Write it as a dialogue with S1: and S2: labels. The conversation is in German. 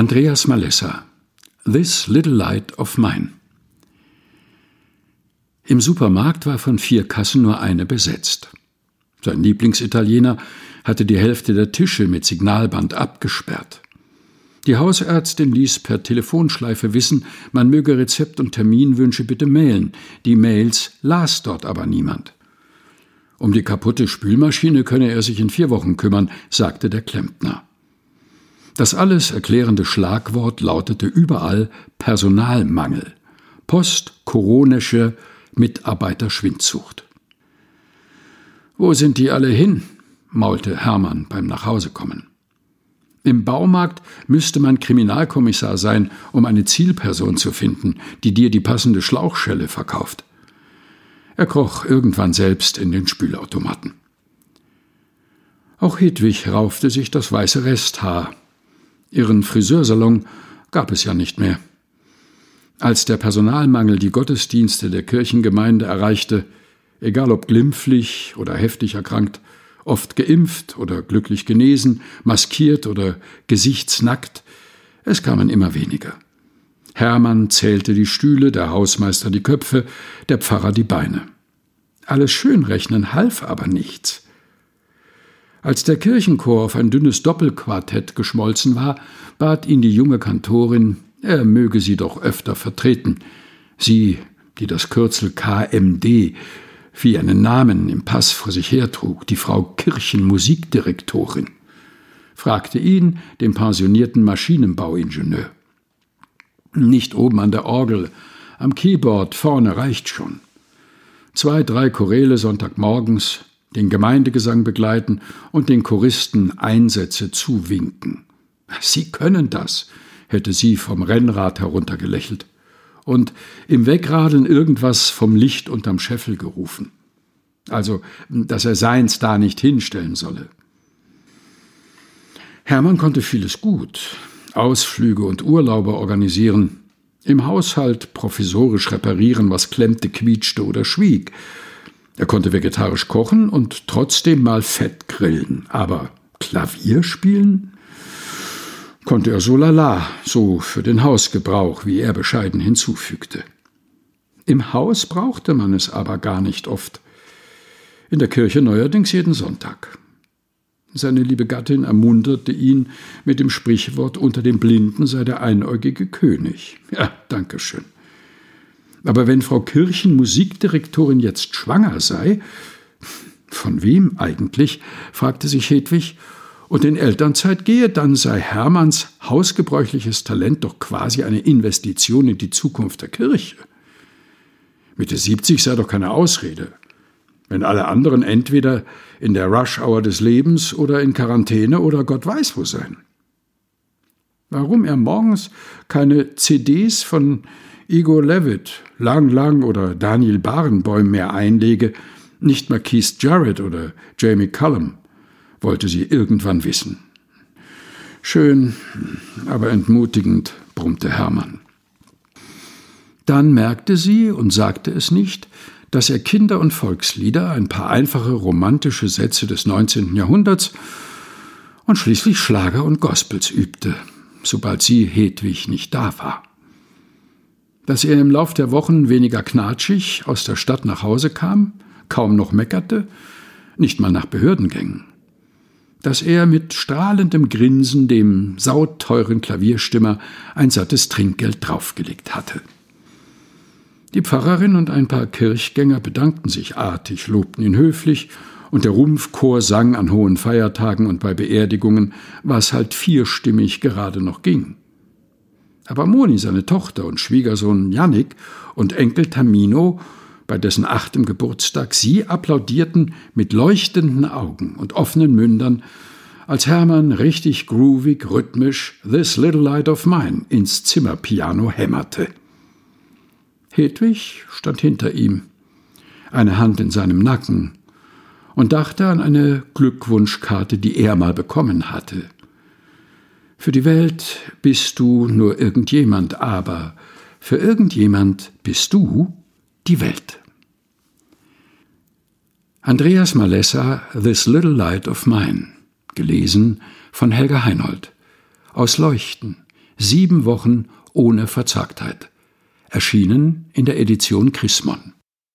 S1: Andreas Malessa This Little Light of Mine Im Supermarkt war von vier Kassen nur eine besetzt. Sein Lieblingsitaliener hatte die Hälfte der Tische mit Signalband abgesperrt. Die Hausärztin ließ per Telefonschleife wissen, man möge Rezept und Terminwünsche bitte mailen. Die Mails las dort aber niemand. Um die kaputte Spülmaschine könne er sich in vier Wochen kümmern, sagte der Klempner. Das alles erklärende Schlagwort lautete überall Personalmangel. Post-koronische Mitarbeiterschwindsucht. Wo sind die alle hin? maulte Hermann beim Nachhausekommen. Im Baumarkt müsste man Kriminalkommissar sein, um eine Zielperson zu finden, die dir die passende Schlauchschelle verkauft. Er kroch irgendwann selbst in den Spülautomaten. Auch Hedwig raufte sich das weiße Resthaar, Ihren Friseursalon gab es ja nicht mehr. Als der Personalmangel die Gottesdienste der Kirchengemeinde erreichte, egal ob glimpflich oder heftig erkrankt, oft geimpft oder glücklich genesen, maskiert oder gesichtsnackt, es kamen immer weniger. Hermann zählte die Stühle, der Hausmeister die Köpfe, der Pfarrer die Beine. Alles Schönrechnen half aber nichts. Als der Kirchenchor auf ein dünnes Doppelquartett geschmolzen war, bat ihn die junge Kantorin, er möge sie doch öfter vertreten. Sie, die das Kürzel KMD wie einen Namen im Pass vor sich hertrug, die Frau Kirchenmusikdirektorin, fragte ihn, den pensionierten Maschinenbauingenieur. Nicht oben an der Orgel, am Keyboard vorne reicht schon. Zwei, drei Choräle Sonntagmorgens, den Gemeindegesang begleiten und den Choristen Einsätze zuwinken. Sie können das, hätte sie vom Rennrad heruntergelächelt und im Wegradeln irgendwas vom Licht unterm Scheffel gerufen. Also, dass er seins da nicht hinstellen solle. Hermann konnte vieles gut. Ausflüge und Urlaube organisieren, im Haushalt provisorisch reparieren, was klemmte, quietschte oder schwieg, er konnte vegetarisch kochen und trotzdem mal Fett grillen, aber Klavier spielen? Konnte er so lala, so für den Hausgebrauch, wie er bescheiden hinzufügte. Im Haus brauchte man es aber gar nicht oft. In der Kirche neuerdings jeden Sonntag. Seine liebe Gattin ermunterte ihn mit dem Sprichwort unter den Blinden sei der einäugige König. Ja, danke schön. Aber wenn Frau Kirchen Musikdirektorin jetzt schwanger sei, von wem eigentlich? fragte sich Hedwig, und in Elternzeit gehe, dann sei Hermanns hausgebräuchliches Talent doch quasi eine Investition in die Zukunft der Kirche. Mitte 70 sei doch keine Ausrede, wenn alle anderen entweder in der Rush-Hour des Lebens oder in Quarantäne oder Gott weiß wo seien. Warum er morgens keine CDs von Igor Levitt, Lang Lang oder Daniel Barenboim mehr einlege, nicht Marquise Jarrett oder Jamie Cullum, wollte sie irgendwann wissen. Schön, aber entmutigend, brummte Hermann. Dann merkte sie und sagte es nicht, dass er Kinder- und Volkslieder, ein paar einfache romantische Sätze des 19. Jahrhunderts und schließlich Schlager und Gospels übte, sobald sie Hedwig nicht da war dass er im Lauf der Wochen weniger knatschig aus der Stadt nach Hause kam, kaum noch meckerte, nicht mal nach Behördengängen. Dass er mit strahlendem Grinsen dem sauteuren Klavierstimmer ein sattes Trinkgeld draufgelegt hatte. Die Pfarrerin und ein paar Kirchgänger bedankten sich artig, lobten ihn höflich, und der Rumpfchor sang an hohen Feiertagen und bei Beerdigungen, was halt vierstimmig gerade noch ging. Aber Moni, seine Tochter und Schwiegersohn Jannik und Enkel Tamino, bei dessen achtem Geburtstag, sie applaudierten mit leuchtenden Augen und offenen Mündern, als Hermann richtig groovig, rhythmisch This Little Light of Mine ins Zimmerpiano hämmerte. Hedwig stand hinter ihm, eine Hand in seinem Nacken, und dachte an eine Glückwunschkarte, die er mal bekommen hatte. Für die Welt bist du nur irgendjemand, aber für irgendjemand bist du die Welt. Andreas Malessa This Little Light of Mine, gelesen von Helga Heinold. Aus Leuchten, Sieben Wochen ohne Verzagtheit. Erschienen in der Edition Chrismon.